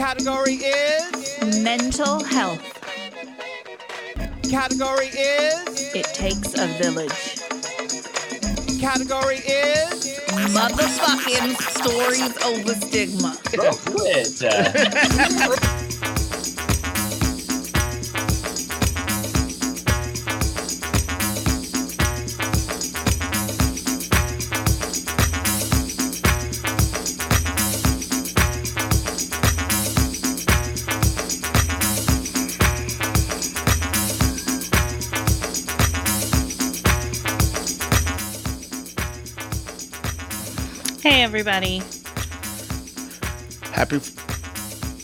Category is Mental health. Category is It takes a village. Category is Motherfucking stories over stigma. Bro, quit. everybody. Happy,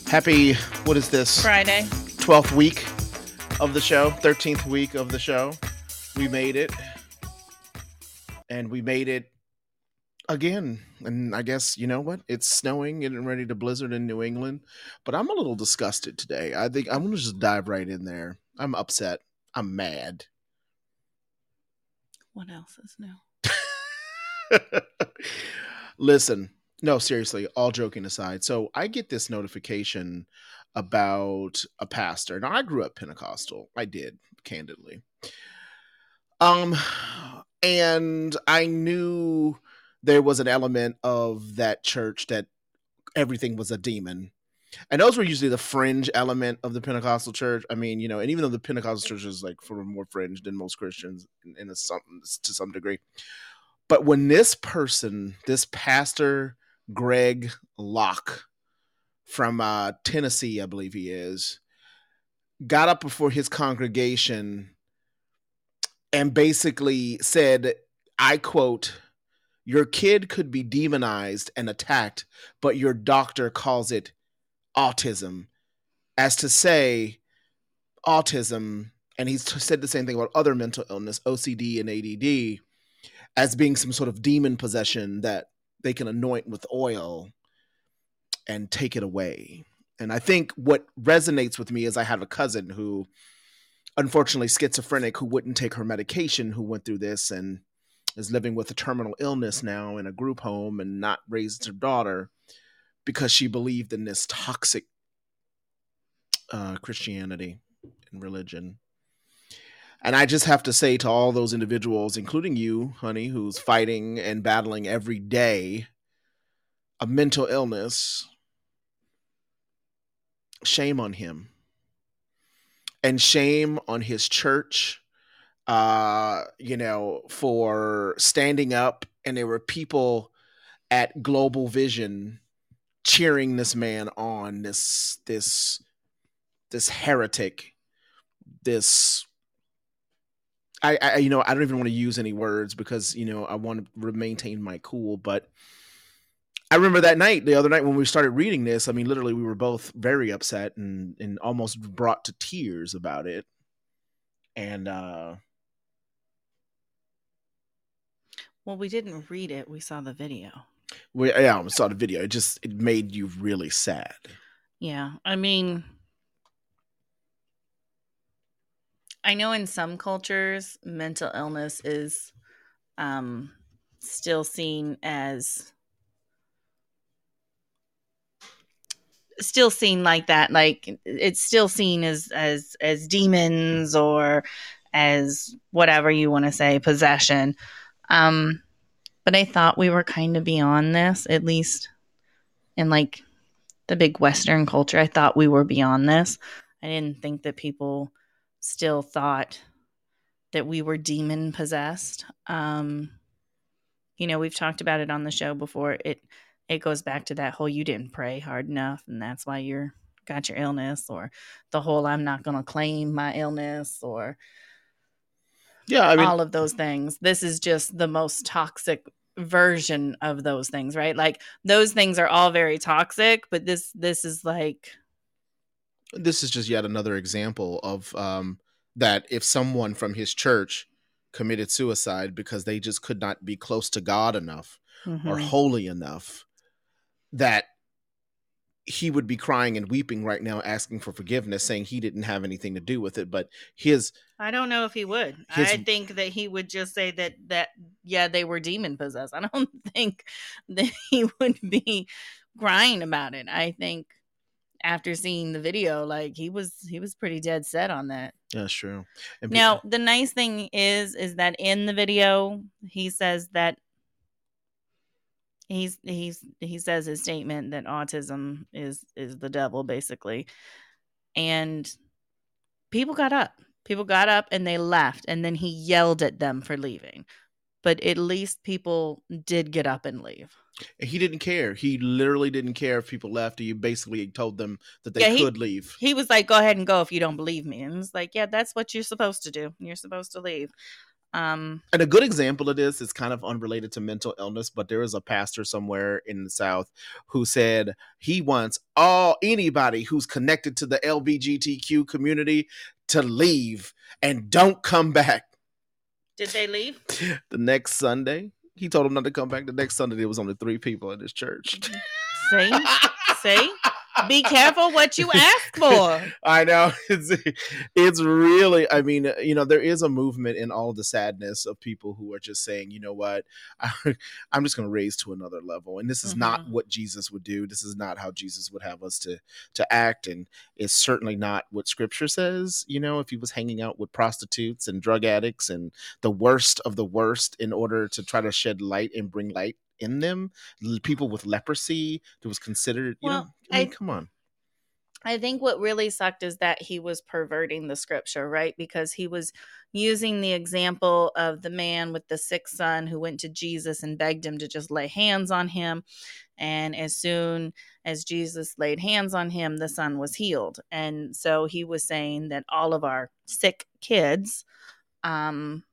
happy. What is this? Friday. Twelfth week of the show. Thirteenth week of the show. We made it, and we made it again. And I guess you know what? It's snowing and ready to blizzard in New England. But I'm a little disgusted today. I think I'm gonna just dive right in there. I'm upset. I'm mad. What else is new? Listen, no, seriously, all joking aside. So I get this notification about a pastor. Now I grew up Pentecostal. I did, candidly. Um and I knew there was an element of that church that everything was a demon. And those were usually the fringe element of the Pentecostal church. I mean, you know, and even though the Pentecostal church is like for more fringe than most Christians in, in a some to some degree, but when this person, this pastor Greg Locke from uh, Tennessee, I believe he is, got up before his congregation and basically said, I quote, Your kid could be demonized and attacked, but your doctor calls it autism. As to say, autism, and he's said the same thing about other mental illness, OCD and ADD as being some sort of demon possession that they can anoint with oil and take it away. And I think what resonates with me is I have a cousin who, unfortunately, schizophrenic, who wouldn't take her medication, who went through this and is living with a terminal illness now in a group home and not raised her daughter because she believed in this toxic uh, Christianity and religion. And I just have to say to all those individuals, including you, honey, who's fighting and battling every day a mental illness, shame on him. And shame on his church, uh, you know, for standing up. And there were people at Global Vision cheering this man on, this, this, this heretic, this I, I, you know I don't even want to use any words because you know I want to maintain my cool. But I remember that night, the other night when we started reading this. I mean, literally, we were both very upset and and almost brought to tears about it. And uh Well, we didn't read it. We saw the video. we yeah, we saw the video. It just it made you really sad. Yeah. I mean, I know in some cultures, mental illness is um, still seen as still seen like that like it's still seen as as as demons or as whatever you want to say possession. Um but i thought we were kind of beyond this at least in like the big western culture. I thought we were beyond this. I didn't think that people still thought that we were demon possessed um you know we've talked about it on the show before. It it goes back to that whole you didn't pray hard enough and that's why you're got your illness or the whole i'm not going to claim my illness or Yeah, I mean, all of those things. This is just the most toxic version of those things right? Like those things are all very toxic but this this is like this is just yet another example of um, that if someone from his church committed suicide because they just could not be close to God enough or mhm. holy enough, that he would be crying and weeping right now, asking for forgiveness, saying he didn't have anything to do with it. But his I don't know if he would. His- I think that he would just say that that yeah, they were demon possessed. I don't think that he would be crying about it. I think after seeing the video, like he was he was pretty dead set on that. That's true. And Now, the nice thing is is that in the video he says that he's he's he says his statement that autism is is the devil basically. And people got up. People got up and they left and then he yelled at them for leaving. But at least people did get up and leave. he didn't care. He literally didn't care if people left. He basically told them that they Yeah, he- could leave. He was like, "Go ahead and go if you don't believe me." And it's like, "Yeah, that's what you're supposed to do. You're supposed to leave." Um And a good example of this is kind of unrelated to mental illness, but there is a pastor somewhere in the South who said he wants all anybody who's connected to the LBGTQ community to leave and don't come back. Did they leave? The next Sunday, he told them not to come back. The next Sunday, there was only three people in his church. See? See? Be careful what you ask for. I know it's it's really. I mean, you know, there is a movement in all the sadness of people who are just saying, you know what, I, I'm just going to raise to another level, and this is not Mhm. what Jesus would do. This is not how Jesus would have us to to act, and it's certainly not what Scripture says. You know, if he was hanging out with prostitutes and drug addicts and the worst of the worst in order to try to shed light and bring light in them, people with leprosy, that was considered. You know, I mean, I- come on. I think what really sucked is that he was perverting the scripture, right? Because he was using the example of the man with the sick son who went to Jesus and begged him to just lay hands on him. And as soon as Jesus laid hands on him, the son was healed. And so he was saying that all of our sick kids um,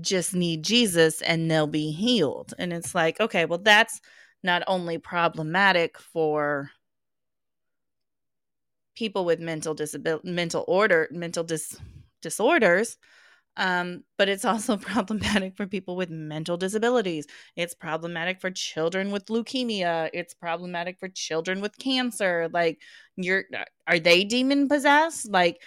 just need Jesus and they'll be healed. And it's like, okay, well, that's not only problematic for people with mental disability mental order mental dis- disorders um, but it's also problematic for people with mental disabilities. It's problematic for children with leukemia. It's problematic for children with cancer. Like you're are they demon possessed like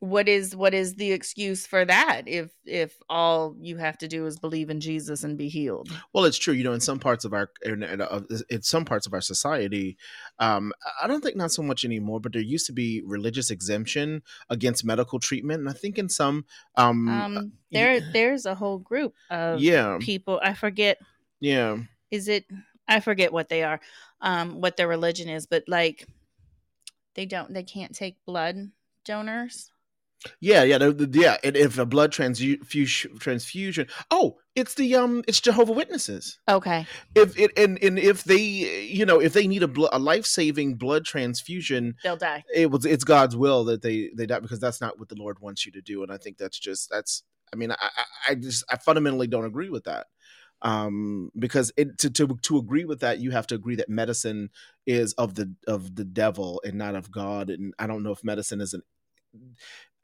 what is what is the excuse for that if if all you have to do is believe in jesus and be healed Well, it's true. You know, in some parts of our in, in, uh, in some parts of our society, um, I don't think not so much anymore. But there used to be religious exemption against medical treatment, and I think in some, um, um there there's a whole group of yeah, people i forget yeah, is it i forget what they are um what their religion is but like they don't they can't take blood donors yeah, yeah, the- the- yeah. And if a blood transfusion, transfusion, oh, it's the um, it's Jehovah Witnesses. okay If it and, and if they, you know, if they need a, blo- a life saving blood transfusion, they'll die it was it's God's will that they they die because that's not what the Lord wants you to do, and I think that's just that's. I mean, I I, I just I fundamentally don't agree with that, um, because it to, to to agree with that you have to agree that medicine is of the of the devil and not of God, and I don't know if medicine is an.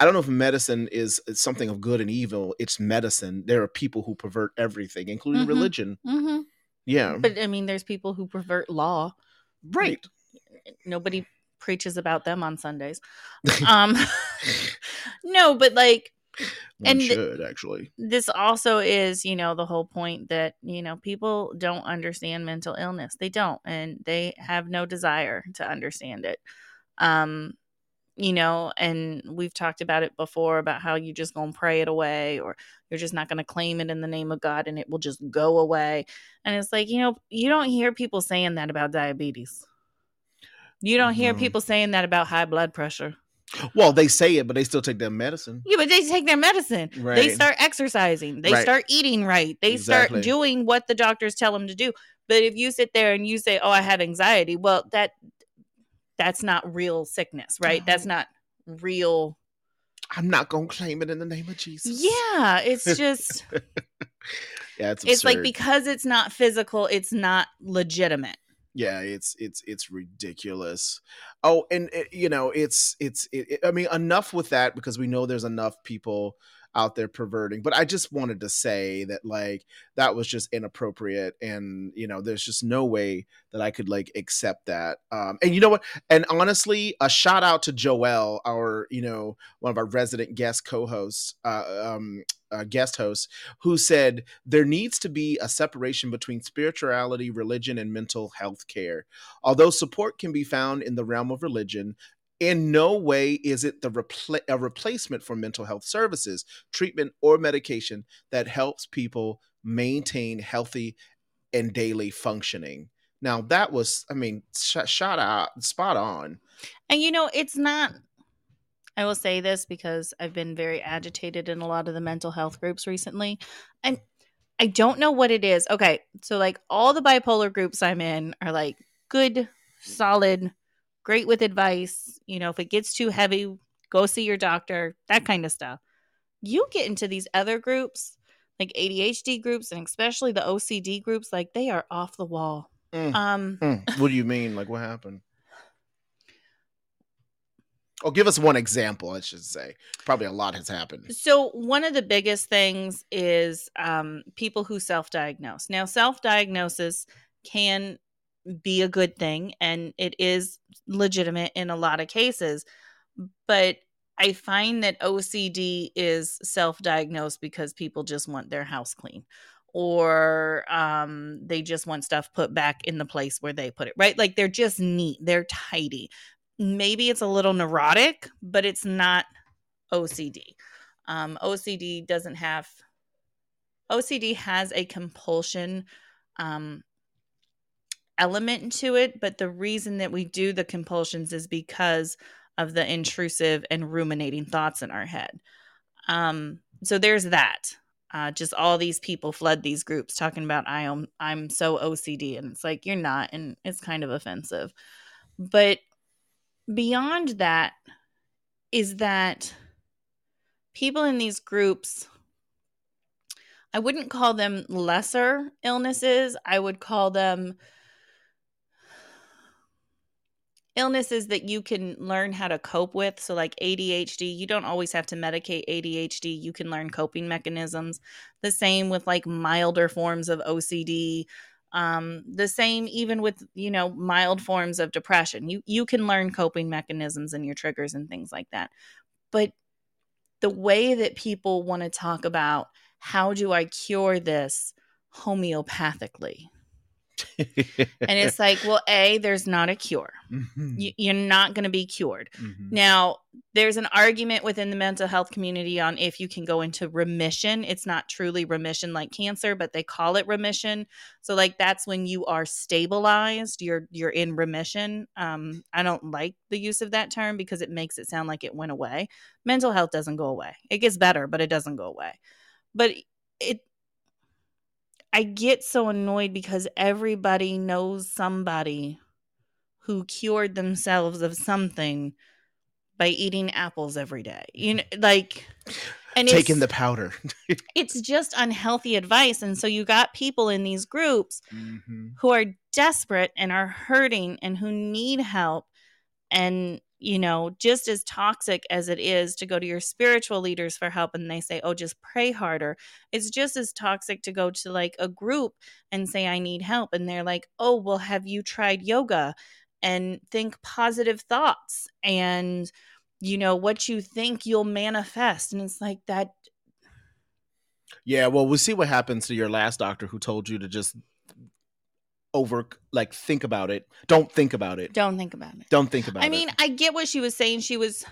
I don't know if medicine is is something of good and evil. It's medicine. There are people who pervert everything, including Mhm. religion. mm-hmm. Yeah, but i mean there's people who pervert law right. nobody preaches about them on sundays um no but like One and should actually. this also is you know the whole point that you know people don't understand mental illness they don't and they have no desire to understand it um you know and we've talked about it before about how you just gonna pray it away or you're just not gonna claim it in the name of god and it will just go away and it's like you know you don't hear people saying that about diabetes you don't hear No. people saying that about high blood pressure Well, they say it, but they still take their medicine. yeah but they take their medicine they start exercising they Right. start eating right they Exactly. start doing what the doctors tell them to do but if you sit there and you say oh i have anxiety well that that's not real sickness right that's not real I'm not gonna claim it in the name of Jesus. yeah it's just yeah, it's it's like because it's not physical it's not legitimate yeah, it's it's it's ridiculous. Oh, and uh, you know, it's it's. It, it- I mean, enough with that because we know there's enough people out there perverting. But I just wanted to say that like that was just inappropriate, and you know, there's just no way that I could like accept that. Um, and you know what? And honestly, a shout out to Joel, our you know one of our resident guest co-hosts. Uh, um, uh, guest host who said there needs to be a separation between spirituality, religion, and mental health care. Although support can be found in the realm of religion, in no way is it the repla- a replacement for mental health services, treatment, or medication that helps people maintain healthy and daily functioning. Now that was, I mean, sh- shot out, spot on. And you know, it's not. I will say this because I've been very agitated in a lot of the mental health groups recently. And I don't know what it is. Okay. So, like, all the bipolar groups I'm in are like good, solid, great with advice. You know, if it gets too heavy, go see your doctor, that kind of stuff. You get into these other groups, like ADHD groups, and especially the OCD groups, like, they are off the wall. Mm, Um, mm. What do you mean? Like, what happened? Oh, give us one example. I should say. Probably a lot has happened. So one of the biggest things is um, people who self-diagnose. Now, self-diagnosis can be a good thing, and it is legitimate in a lot of cases. But I find that OCD is self-diagnosed because people just want their house clean, or um, they just want stuff put back in the place where they put it. Right? Like they're just neat, they're tidy. Maybe it's a little neurotic, but it's not OCD. Um, OCD doesn't have OCD has a compulsion um, element to it, but the reason that we do the compulsions is because of the intrusive and ruminating thoughts in our head. Um, so there's that. Uh, just all these people flood these groups talking about I am I'm so OCD, and it's like you're not, and it's kind of offensive. But beyond that is that people in these groups I wouldn't call them lesser illnesses. I would call them illnesses that you can learn how to cope with. So, like ADHD, you don't always have to medicate ADHD. You can learn coping mechanisms. The same with like milder forms of OCD. Um, the same even with you know mild forms of depression. You you can learn coping mechanisms and your triggers and things like that. But the way that people want to talk about how do I cure this homeopathically? And it's like, well, A, there's not a cure. Mhm, You, you're not going to be cured. mhm. Now, there's an argument within the mental health community on if you can go into remission. It's not truly remission like cancer, but they call it remission. So like that's when you are stabilized, you're you're in remission. Um I don't like the use of that term because it makes it sound like it went away. Mental health doesn't go away. It gets better, but it doesn't go away. But it I get so annoyed because everybody knows somebody who cured themselves of something by eating apples every day. You know, like and Taking the powder. it's just unhealthy advice. And so you got people in these groups Mhm. who are desperate and are hurting and who need help and you know just as toxic as it is to go to your spiritual leaders for help and they say oh just pray harder. It's just as toxic to go to like a group and say i need help and they're like oh well have you tried yoga? And think positive thoughts and you know what you think you'll manifest and it's like that Yeah, well, we'll see what happens to your last doctor who told you to just over like think about it. Don't think about it. don't think about it Don't think about I it. I mean, I get what she was saying. She was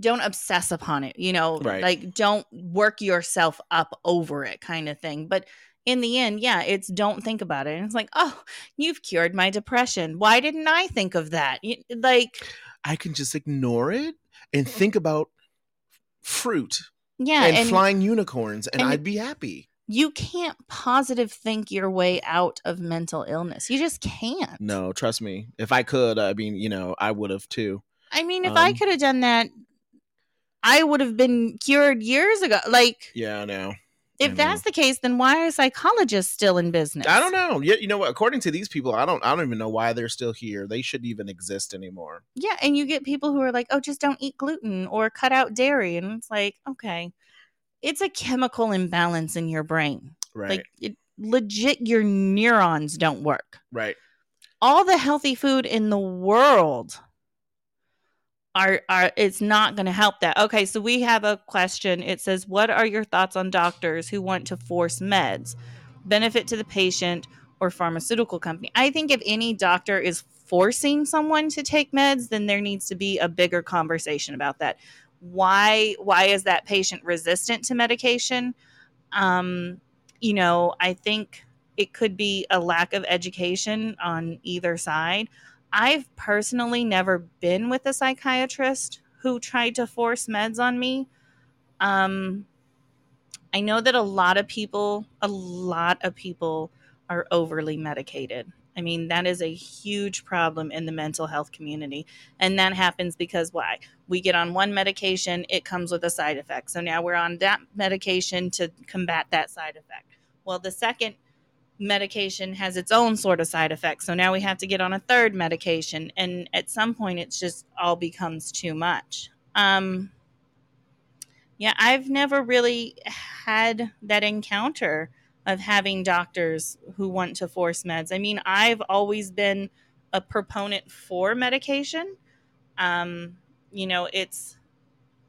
don't obsess upon it, you know, Right. like don't work yourself up over it kind of thing. But in the end, yeah, it's don't think about it. And it's like, oh, you've cured my depression. Why didn't I think of that? Like, I can just ignore it and think about fruit yeah, and, and, flying unicorns and and- I'd be happy. You can't positive think your way out of mental illness. You just can't. No, trust me. If I could, I mean, you know, I would have too. I mean, if I Um, could have done that, I would have been cured years ago. Like, Yeah, I know. if I that's the case, then why are psychologists still in business? I don't know. Yeah, you know what? According to these people, I don't. I don't even know why they're still here. They shouldn't even exist anymore. Yeah, and you get people who are like, "Oh, just don't eat gluten or cut out dairy," and it's like, okay, it's a chemical imbalance in your brain. Right. Like, it, legit, your neurons don't work. right. All the healthy food in the world are are it's not going to help that. Okay, so we have a question. It says, "What are your thoughts on doctors who want to force meds, benefit to the patient or pharmaceutical company?" I think if any doctor is forcing someone to take meds, then there needs to be a bigger conversation about that. Why why is that patient resistant to medication? Um, you know, I think it could be a lack of education on either side. I've personally never been with a psychiatrist who tried to force meds on me. Um, I know that a lot of people, a lot of people are overly medicated. I mean, that is a huge problem in the mental health community. And that happens because why? We get on one medication, it comes with a side effect. So now we're on that medication to combat that side effect. Well, the second medication has its own sort of side effect. So now we have to get on a third medication. And at some point, it's just all becomes too much. Um, yeah, I've never really had that encounter of having doctors who want to force meds. I mean, I've always been a proponent for medication. Um, you know, it's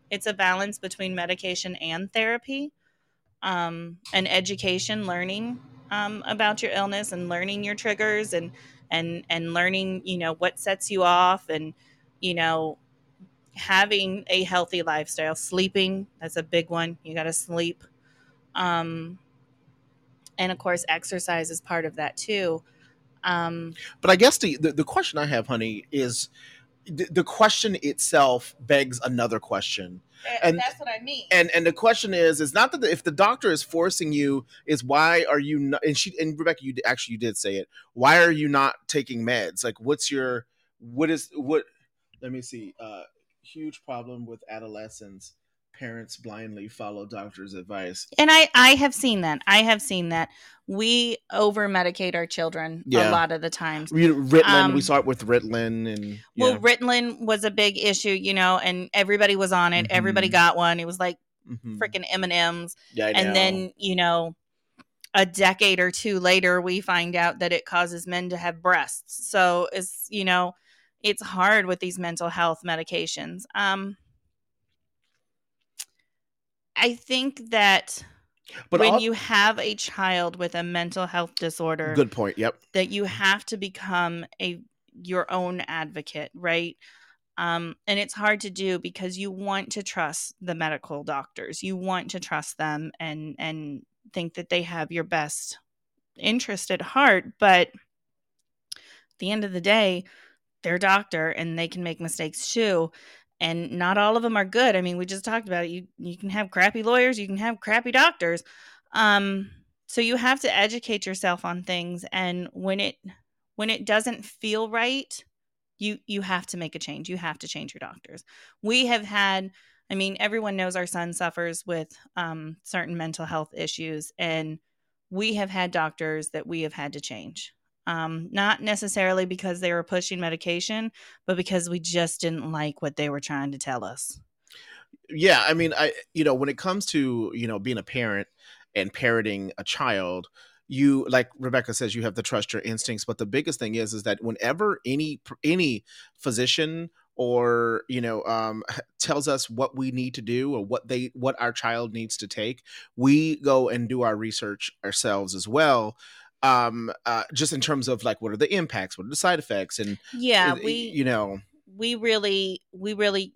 it's a balance between medication and therapy, um, and education, learning um, about your illness, and learning your triggers, and and and learning, you know, what sets you off, and you know, having a healthy lifestyle, sleeping. That's a big one. You got to sleep. Um, and of course exercise is part of that too. Um, but i guess the, the, the question i have honey is the, the question itself begs another question. And that's what i mean. and and the question is is not that the, if the doctor is forcing you is why are you not and she and rebecca you actually you did say it. Why are you not taking meds? Like what's your what is what let me see uh huge problem with adolescents parents blindly follow doctors' advice. And I I have seen that. I have seen that. We over medicate our children yeah. a lot of the times. Ritalin, um, we saw it with Ritalin and Well, know. Ritalin was a big issue, you know, and everybody was on it. Mm-hmm. Everybody got one. It was like mm-hmm. freaking M&Ms. Yeah, and then, you know, a decade or two later we find out that it causes men to have breasts. So it's, you know, it's hard with these mental health medications. Um I think that but when you have a child with a mental health disorder, good point. Yep. That you have to become a your own advocate, right? Um, and it's hard to do because you want to trust the medical doctors. You want to trust them and and think that they have your best interest at heart. But at the end of the day, they're doctor and they can make mistakes too and not all of them are good. I mean, we just talked about it. You you can have crappy lawyers, you can have crappy doctors. Um, so you have to educate yourself on things, and when it when it doesn't feel right, you you have to make a change. You have to change your doctors. We have had. I mean, everyone knows our son suffers with um, certain mental health issues, and we have had doctors that we have had to change um, not necessarily because they were pushing medication, but because we just didn't like what they were trying to tell us. Yeah, I mean, I you know when it comes to you know being a parent and parenting a child, you like rebecca says you have to trust your instincts but the biggest thing is is that whenever any any physician or you know um, tells us what we need to do or what they what our child needs to take we go and do our research ourselves as well um uh just in terms of like what are the impacts what are the side effects and yeah we you know. we really we really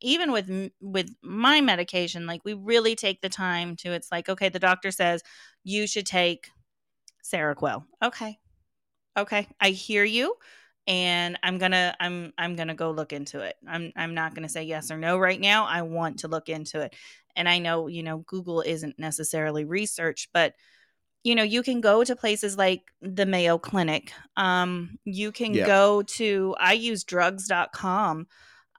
even with with my medication like we really take the time to it's like okay the doctor says you should take seroquel. Okay. Okay i hear you and i'm gonna i'm i'm gonna go look into it. I'm i'm not gonna say yes or no right now. I want to look into it. And i know you know google isn't necessarily research but you know you can go to places like the mayo clinic um, you can yeah. go to i use drugs.com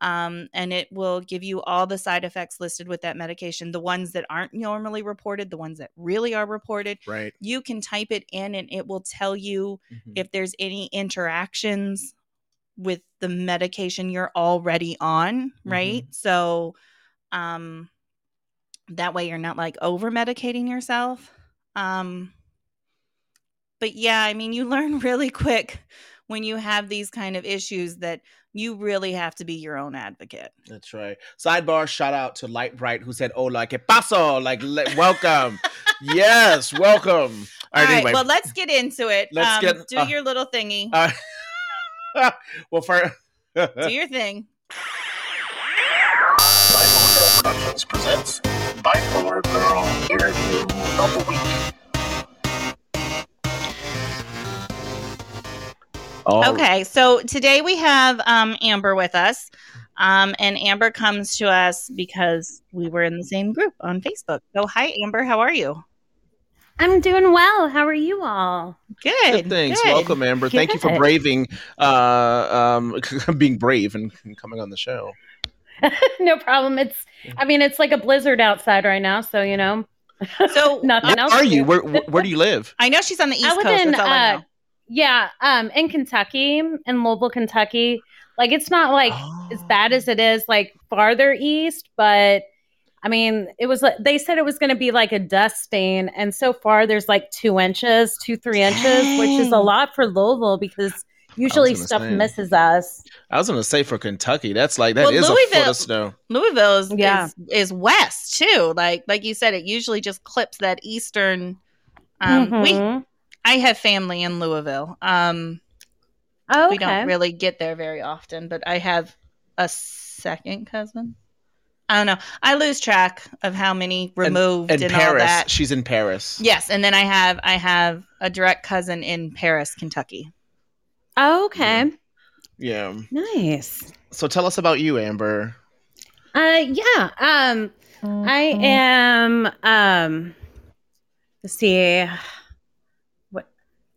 um, and it will give you all the side effects listed with that medication the ones that aren't normally reported the ones that really are reported right you can type it in and it will tell you mm-hmm. if there's any interactions with the medication you're already on right mm-hmm. so um that way you're not like over medicating yourself um, but yeah, I mean, you learn really quick when you have these kind of issues that you really have to be your own advocate. That's right. Sidebar shout out to Light Bright who said, Hola, que paso? Like, le- welcome. yes, welcome. All All right, right, anyway. well, let's get into it. Let's um, get- do uh, your little thingy. Uh, well, for. do your thing. Bipolar Productions presents Bipolar Girl Interview of the Week. Oh, Okay, so today we have um, Amber with us. Um, and Amber comes to us because we were in the same group on Facebook. So, hi, Amber. How are you? I'm doing well. How are you all? Good. Good, thanks. good. Welcome, Amber. Thank you for braving, uh, um, being brave and coming on the show. no problem. It's I mean it's like a blizzard outside right now, so you know. So, nothing Where else. are you? Where, where Where do you live? I know she's on the East I live Coast. in That's all I uh, know. Yeah, um in Kentucky, in Louisville, Kentucky. Like it's not like as bad as it is like farther east, but I mean, it was like they said it was going to be like a dust stain, and so far there's like two inches, two three inches, which is a lot for Louisville because usually stuff say. misses us. I was going to say for Kentucky. That's like that Well, is a foot Louisville- of snow. Louisville is, Yeah. is is west too. Like like you said, it usually just clips that eastern. Um, We Mhm. I have family in Louisville. Um, oh, okay. we don't really get there very often, but I have a second cousin. I don't know. I lose track of how many removed And and, all Paris. that. She's in Paris. Yes, and then I have I have a direct cousin in Paris, Kentucky. oh, okay. Yeah. Nice. So tell us about you, Amber. Uh yeah. Um I am um let's see.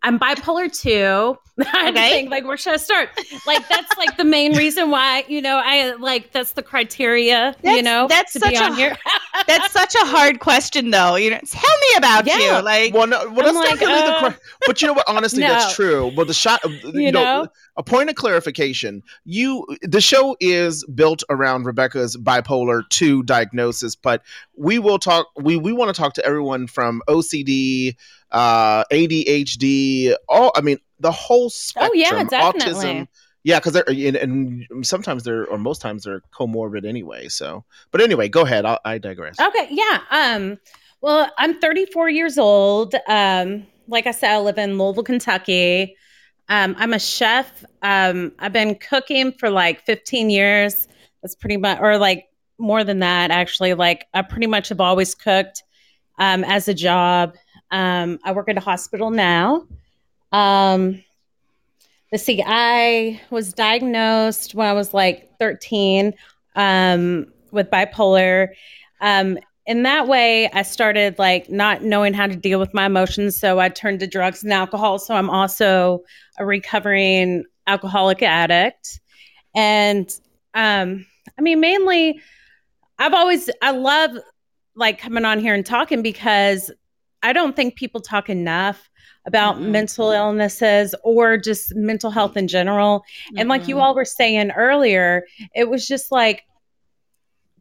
What I'm bipolar two. I had to Okay. think like where should I start? Like that's like the main reason why, you know, I like that's the criteria, you know, that's to such be a here. That's such a hard question, though. You know, tell me about Yeah. you. Like, Well, no, well, that's like, not really the. uh, que- but you know what? Honestly, that's true. But the shot, you, You know, know? a point of clarification. You, the show is built around Rebecca's bipolar two diagnosis, but we will talk. We we want to talk to everyone from OCD, uh, ADHD, all. I mean, the whole spectrum. Oh, yeah, definitely. Autism. Yeah, because they're and, and sometimes they're or most times they're comorbid anyway. So, but anyway, go ahead. I'll, I digress. Okay, yeah. Um, well, I'm 34 years old. Um, like I said, I live in Louisville, Kentucky. Um, I'm a chef. Um, I've been cooking for like 15 years. That's pretty much, or like more than that, actually. Like I pretty much have always cooked um, as a job. Um, I work at a hospital now. Um, let's see. I was diagnosed when I was like 13 um, with bipolar. Um, in that way, I started like not knowing how to deal with my emotions. So I turned to drugs and alcohol. So I'm also a recovering alcoholic addict. And um, I mean, mainly, I've always, I love like coming on here and talking because I don't think people talk enough about Mhm. mental illnesses or just mental health in general. And like you all were saying earlier, it was just like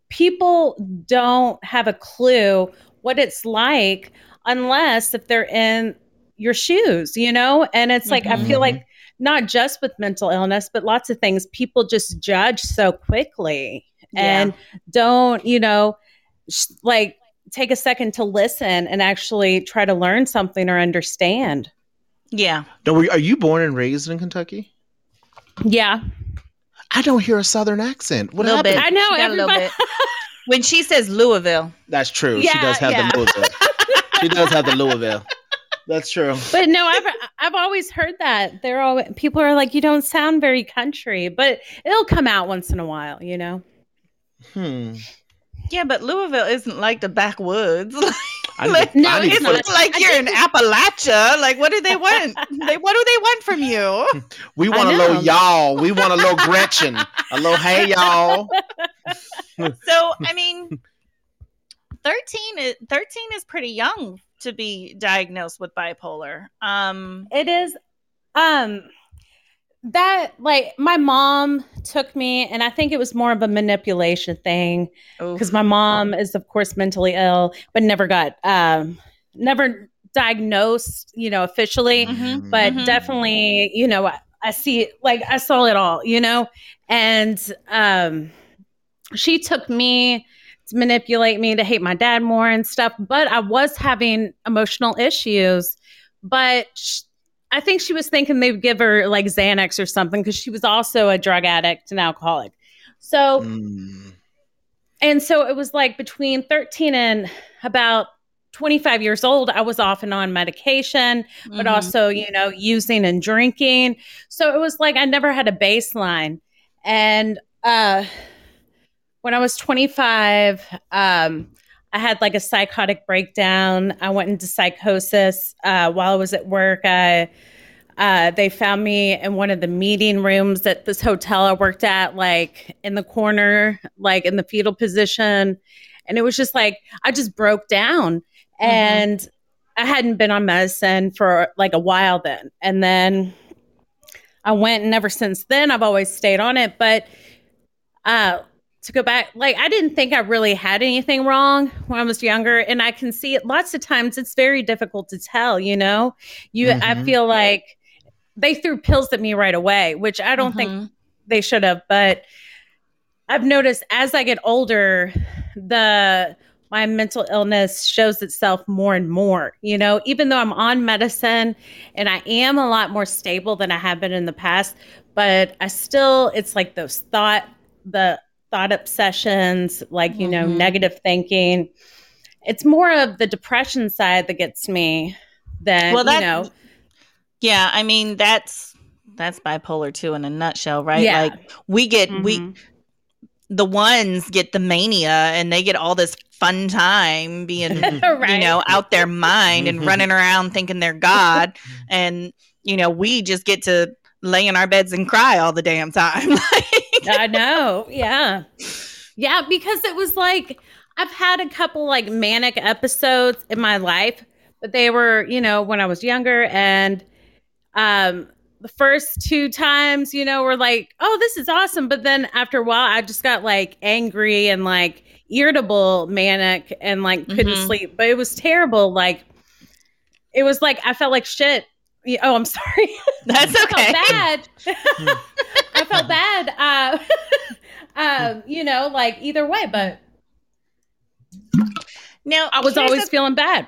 people don't have a clue what it's like unless if they're in your shoes, you know? And it's like, I feel like not just with mental illness, but lots of things, people just judge so quickly and don't, you know, sh- like take a second to listen and actually try to learn something or understand. yeah. No, are you born and raised in Kentucky? Yeah. I don't hear a southern accent. What Little happened? bit. I know She a little everybody. When she says Louisville, That's true. she does have yeah. the Louisville. she does have the Louisville. That's true. but no, I've I've always heard that. They're all people are like, you don't sound very country, but it'll come out once in a while, you know. Hmm. Yeah, but Louisville isn't like the backwoods. Like, No, I it's not. not like you're in Appalachia. Like, what do they want? they what do they want from you? we want a little y'all. We want a little Gretchen. A little hey y'all. So, I mean, thirteen is thirteen is pretty young to be diagnosed with bipolar. Um, It is um that like my mom took me and I think it was more of a manipulation thing because my mom is of course mentally ill but never got um never diagnosed, you know, officially. Mhm. but Mhm. definitely you know I see like I saw it all, you know? And um she took me to manipulate me to hate my dad more and stuff, but I was having emotional issues. But sh- I think she was thinking they'd give her like Xanax or something because she was also a drug addict and alcoholic. So Mm. and so it was like between 13 and about 25 years old, I was off and on medication, but Mhm. also, you know, using and drinking. So it was like I never had a baseline. And uh, when I was 25, um, I had like a psychotic breakdown. I went into psychosis uh, while I was at work. I uh, they found me in one of the meeting rooms at this hotel I worked at, like in the corner, like in the fetal position. And it was just like, I just broke down. And I hadn't been on medicine for like a while then. And then I went, and ever since then, I've always stayed on it. But uh, to go back, like, I didn't think I really had anything wrong when I was younger. And I can see it lots of times, it's very difficult to tell, you know? You, I Mhm. feel like they threw pills at me right away, which I don't think Mhm. they should have but i've noticed as i get older the my mental illness shows itself more and more you know even though i'm on medicine and i am a lot more stable than i have been in the past but i still it's like those thought the thought obsessions like you know Mhm. negative thinking it's more of the depression side that gets me than Well, that- you know Yeah, I mean that's that's bipolar two in a nutshell, right? Yeah. Like we get we Mhm. the ones get the mania and they get all this fun time being you know out their mind and Mhm. running around thinking they're god and you know we just get to lay in our beds and cry all the damn time Like, I know. Yeah. Yeah, because it was like I've had a couple like manic episodes in my life, but they were, you know, when I was younger and um the first two times, you know, were like, "Oh, this is awesome." But then after a while, I just got like angry and like irritable, manic and like couldn't Mhm. sleep. But it was terrible like it was like I felt like shit. Oh, I'm sorry. that's okay bad. I felt bad. Uh, um, you know, like either way, but now I was always a- feeling bad.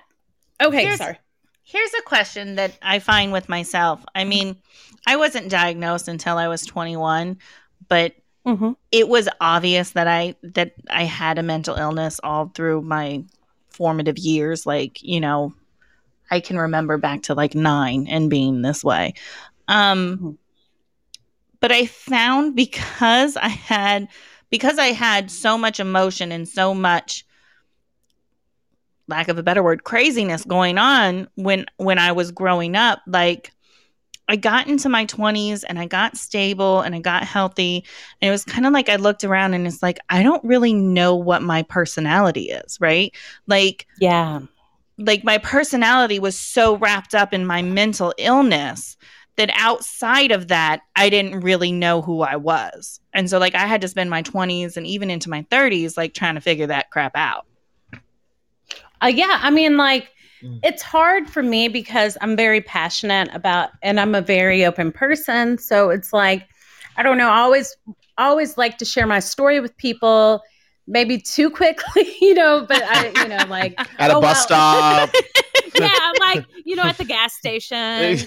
Okay, Here's- sorry. Here's a question that I find with myself. I mean, I wasn't diagnosed until I was 21, but Mm-hmm. it was obvious that I that I had a mental illness all through my formative years. Like, you know, I can remember back to like 9 and being this way. Um Mhm. But I found because I had because I had so much emotion and so much lack of a better word craziness going on when when I was growing up like I got into my 20s and I got stable and I got healthy and it was kind of like I looked around and it's like I don't really know what my personality is right like Yeah. like my personality was so wrapped up in my mental illness that outside of that I didn't really know who I was and so like I had to spend my 20s and even into my 30s like trying to figure that crap out Uh, yeah, I mean, like, Mm. it's hard for me because I'm very passionate about, and I'm a very open person. So it's like, I don't know, I always, always like to share my story with people, maybe too quickly, you know, but I, you know, like At a oh, bus wow. stop. yeah, I'm like, you know, at the gas station.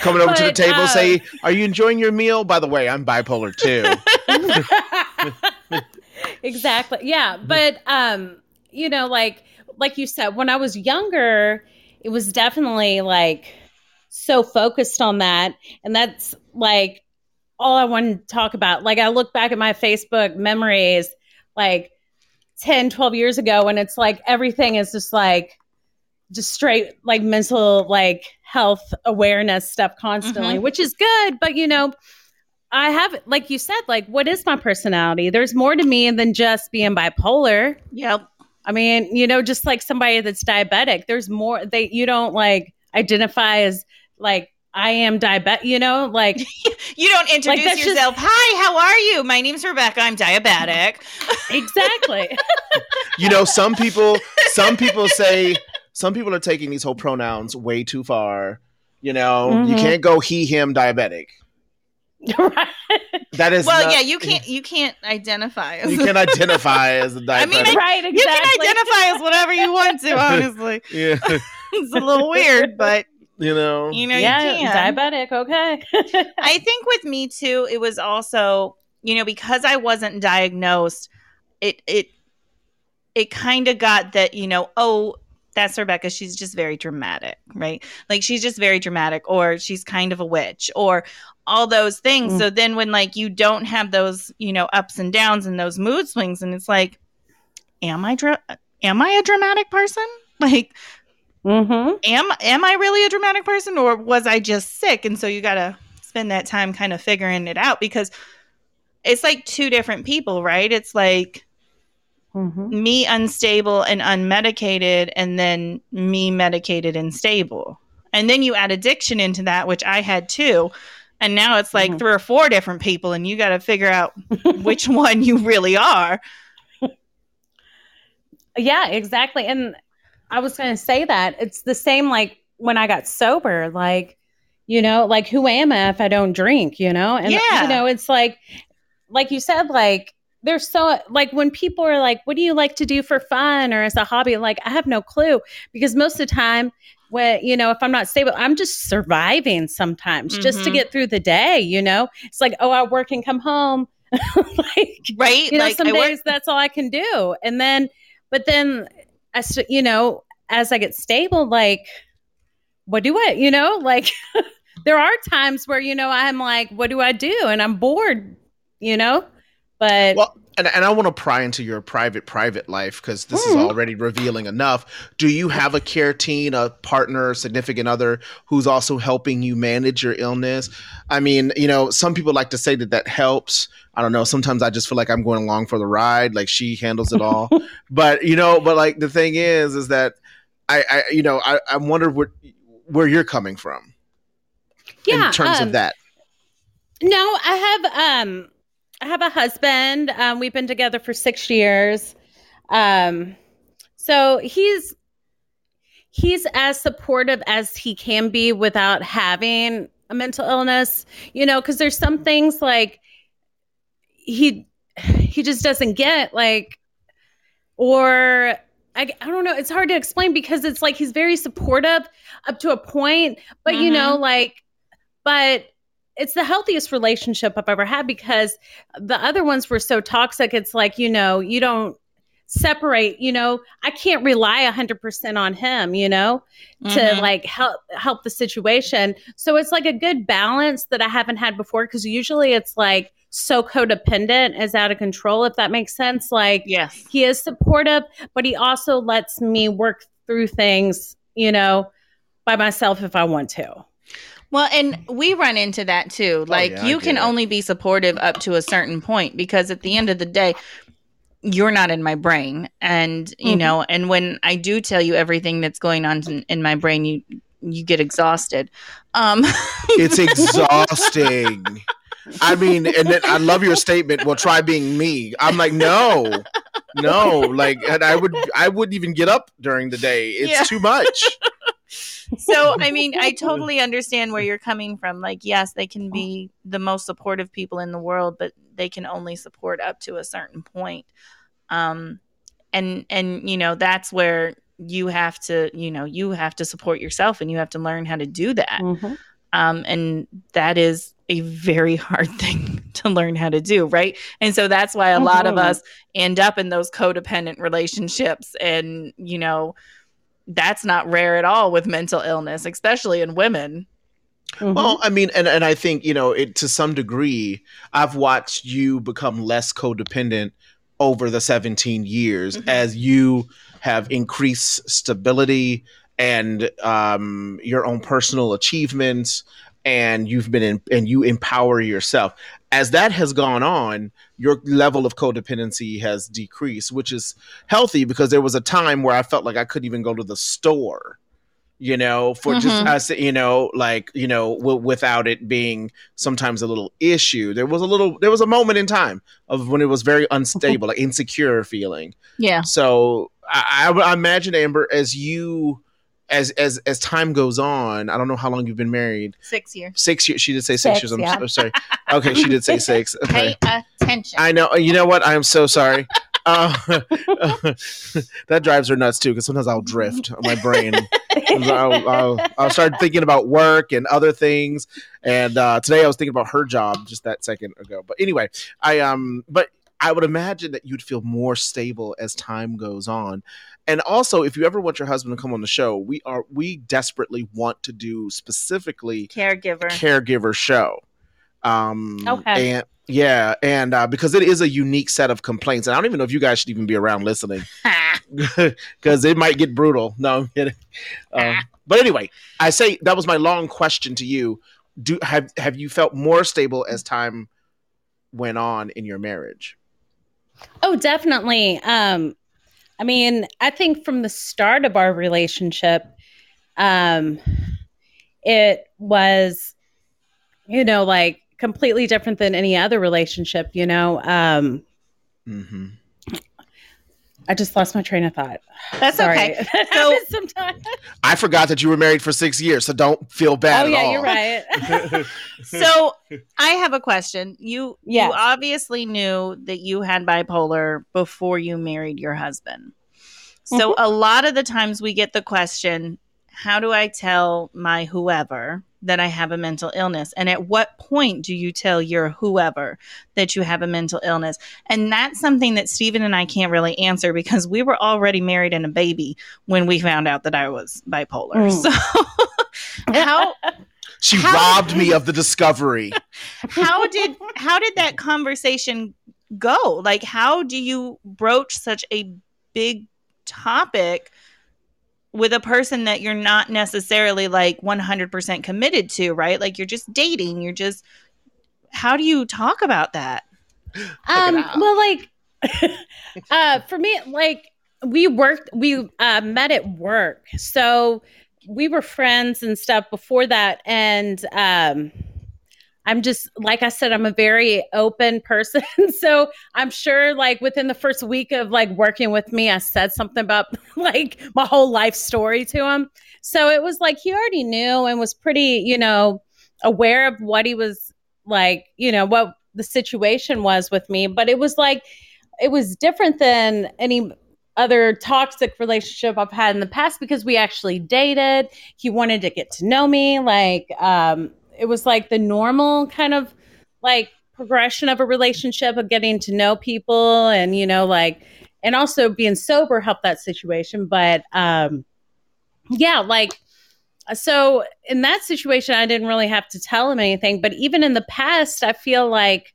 Coming over to the table, uh, say, "Are you enjoying your meal?" By the way, I'm bipolar too. exactly. Yeah, but um, you know, like like you said, when I was younger, it was definitely like so focused on that, and that's like all I wanted to talk about. Like I look back at my Facebook memories, like 10, 12 years ago, and it's like everything is just like just straight like mental like health awareness stuff constantly, mm-hmm. which is good, but you know, I have, like you said, like, what is my personality? There's more to me than just being bipolar. yep I mean, you know, just like somebody that's diabetic, there's more. They, you don't like identify as like I am diabetic. You know, like You don't introduce that's just- yourself. Hi, how are you? My name's Rebecca. I'm diabetic. exactly. you know, some people, some people say, some people are taking these whole pronouns way too far. You know, you Mhm. can't go he him diabetic. right. That is well, not- yeah, you can't you can't identify as you can identify as a diabetic. I mean, I- right, you can identify as whatever you want to. Honestly, yeah, it's a little weird, but you know. you know yeah, you can. diabetic. Okay. I think with me too, it was also, you know, because I wasn't diagnosed, it it it kind of got that, you know, oh, that's Rebecca. She's just very dramatic, right? Like she's just very dramatic, or she's kind of a witch, or all those things. Mm. So then when like you don't have those, you know, ups and downs and those mood swings, and it's like, am I dra- am I a dramatic person? Like mm-hmm. am am I really a dramatic person or was I just sick? And so you got to spend that time kind of figuring it out because it's like two different people, right? It's like Mm-hmm. me unstable and unmedicated and then me medicated and stable. And then you add addiction into that, which I had too. And now it's like Mhm. three or four different people and you got to figure out which one you really are. Yeah, exactly. And I was going to say that it's the same like when I got sober, like, you know, like who am I if I don't drink, you know? And, Yeah. you know, it's like, like you said, like, there's so, like, when people are like, what do you like to do for fun or as a hobby? Like, I have no clue because most of the time, when, you know, if I'm not stable, I'm just surviving sometimes just to Mhm. get through the day, you know? It's like, oh, I work and come home. like, Right? you know like some I work- days that's all i can do and then but then as you know as i get stable like what do i you know like there are times where you know i'm like what do i do? And i'm bored you know? But Well, and, and I want to pry into your private, private life because this is Mhm. already revealing enough. Do you have a care team, a partner, significant other who's also helping you manage your illness? I mean, you know, some people like to say that that helps. I don't know. Sometimes I just feel like I'm going along for the ride. Like she handles it all. but you know, but like the thing is, is that I, I you know, I, I wonder what where you're coming from yeah in terms um, of that. No, I have um I have a husband. Um we've been together for 6 years. Um so he's he's as supportive as he can be without having a mental illness, you know, cuz there's some things like he he just doesn't get like or I, I don't know. It's hard to explain because it's like he's very supportive up to a point, but you know, like, but it's the healthiest relationship I've ever had because the other ones were so toxic. It's like, you know, you don't separate, you know, I can't rely 100% on him, you know, to Mhm. like help help the situation. So it's like a good balance that I haven't had before because usually it's like so codependent is out of control if that makes sense. Like yes. he is supportive, but he also lets me work through things, you know, by myself if I want to. Well, and we run into that too. Like yeah, you can it. only be supportive up to a certain point because at the end of the day, you're not in my brain. And, you Mhm. know, and when I do tell you everything that's going on in, in my brain, you you get exhausted. Um It's exhausting. I mean, and then I love your statement. Well, try being me. I'm like, no, no. Like, and I would, I wouldn't even get up during the day. It's Yeah. too much. I mean, I totally understand where you're coming from. Like, yes, they can be the most supportive people in the world, but they can only support up to a certain point. Um, and and you know that's where you have to, you know, you have to support yourself, and you have to learn how to do that. Um, and that is a very hard thing to learn how to do, right? And so that's why a lot of us end up in those codependent relationships. And, you know, that's not rare at all with mental illness, especially in women. Mhm. Well, I mean, and, and I think, you know, it to some degree, I've watched you become less codependent over the 17 years Mhm. as you have increased stability and um, your own personal achievements and you've been in and you empower yourself as that has gone on your level of codependency has decreased which is healthy because there was a time where i felt like i couldn't even go to the store you know for just Mhm. us you know like you know w- without it being sometimes a little issue there was a little there was a moment in time of when it was very unstable like insecure feeling Yeah. so I, I, I imagine Amber, as you as as as time goes on, I don't know how long you've been married. Six years. Six years. She did say six, Six, years. I'm yeah. so sorry. Okay, she did say six. Okay. Pay attention. I know. You know what? I am so sorry. Uh, that drives her nuts too, because sometimes I'll drift on my brain. I'll, I'll, I'll start thinking about work and other things. And uh, today I was thinking about her job just that second ago. But anyway, I um, but I would imagine that you'd feel more stable as time goes on. And also, if you ever want your husband to come on the show, we are we desperately want to do specifically Caregiver. caregiver show. Um, Okay. And yeah, and uh, because it is a unique set of complaints, and I don't even know if you guys should even be around listening because it might get brutal. No, I'm kidding. Um, but anyway, I say that was my long question to you. Do have have you felt more stable as time went on in your marriage? Oh, definitely. Um, I mean, I think from the start of our relationship, um, it was, you know, like completely different than any other relationship, you know. Um, Mm-hmm. I just lost my train of thought. That's Sorry. okay. That So- happens sometimes. I forgot that you were married for six years, so don't feel bad. Oh, at yeah, all. you're right. So I have a question. You Yes. you obviously knew that you had bipolar before you married your husband. So mm-hmm. a lot of the times we get the question, how do I tell my whoever that I have a mental illness? And at what point do you tell your whoever that you have a mental illness? And that's something that Stephen and I can't really answer because we were already married and a baby when we found out that I was bipolar. Mm. So how She How- robbed me of the discovery. how did how did that conversation go like how do you broach such a big topic with a person that you're not necessarily like 100% committed to right? Like you're just dating you're just how do you talk about that? Um well like uh for me like we worked we uh met at work. So we were friends and stuff before that and um i'm just like i said i'm a very open person so i'm sure like within the first week of like working with me i said something about like my whole life story to him so it was like he already knew and was pretty you know aware of what he was like you know what the situation was with me but it was like it was different than any other toxic relationship I've had in the past because we actually dated. He wanted to get to know me. Like, um, it was like the normal kind of like progression of a relationship of getting to know people and, you know, like, and also being sober helped that situation. But, um, yeah, like, so in that situation, I didn't really have to tell him anything. But even in the past, I feel like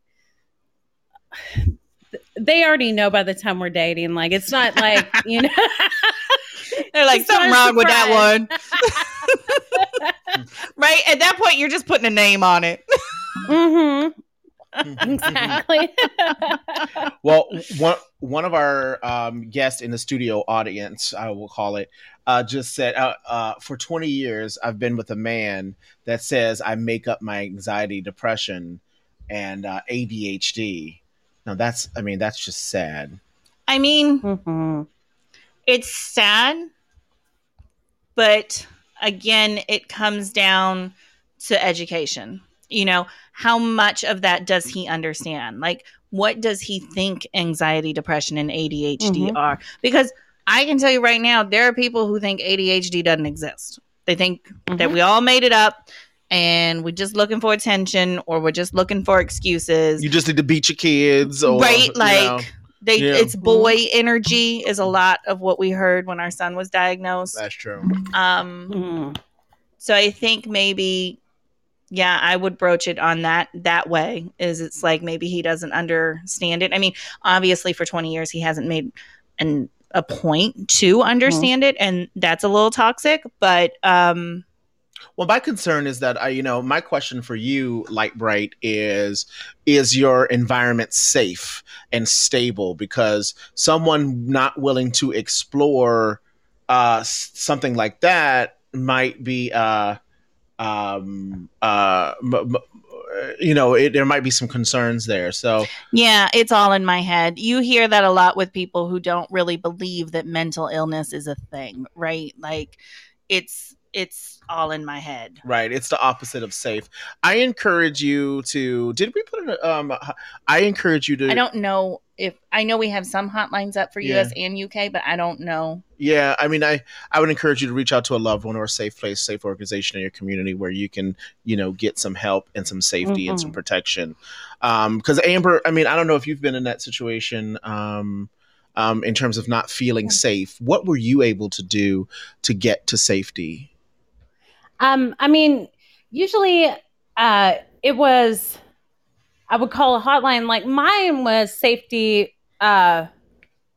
they already know by the time we're dating. Like it's not like you know. they're like something wrong with that one right at that point you're just putting a name on it hmm Exactly. Well, one one of our um, guests in the studio audience, I will call it, uh, just said, uh, uh, "For 20 years, I've been with a man that says I make up my anxiety, depression, and uh, ADHD." Now, that's, I mean, that's just sad. i mean hmm it's sad but again it comes down to education. You know how much of that does he understand? Like what does he think anxiety depression and adhd Mhm. are? Because i can tell you right now there are people who think adhd doesn't exist. They think that we all made it up and we're just looking for attention or we're just looking for excuses. You just need to beat your kids, or right you like know, they Yeah. it's boy energy is a lot of what we heard when our son was diagnosed that's true. um Mhm. so i think maybe yeah i would broach it on that that way is it's like maybe he doesn't understand it i mean obviously for 20 years he hasn't made an a point to understand it and that's a little toxic but um Well, my concern is that I, you know, my question for you, Light Bright, is is your environment safe and stable? Because someone not willing to explore uh, something like that might be, uh, um, uh, m- m- you know, it, there might be some concerns there. So, Yeah, it's all in my head. You hear that a lot with people who don't really believe that mental illness is a thing, right? Like it's it's all in my head. Right. It's the opposite of safe. I encourage you to. Did we put it? Um, I encourage you to. I don't know if I know we have some hotlines up for US and UK, but I don't know. Yeah, I mean, I I would encourage you to reach out to a loved one or a safe place, safe organization in your community where you can, you know, get some help and some safety and some protection. Um, because Amber, I mean, I don't know if you've been in that situation. Um, um, in terms of not feeling safe, what were you able to do to get to safety? Um, I mean, usually uh, it was, I would call a hotline. Like mine was safety uh,